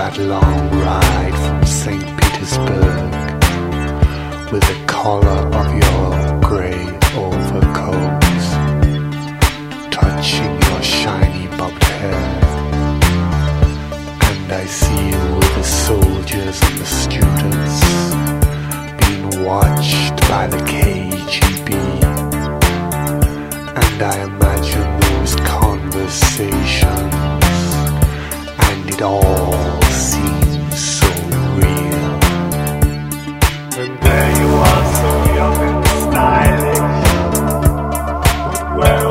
that long ride from St. Petersburg with the collar of your grey overcoat touching your shiny bobbed hair. And I see you with the soldiers and the students being watched by the KGB. And I imagine those conversations and it all world.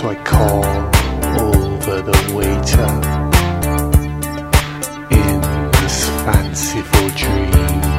So I call over the waiter in this fanciful dream.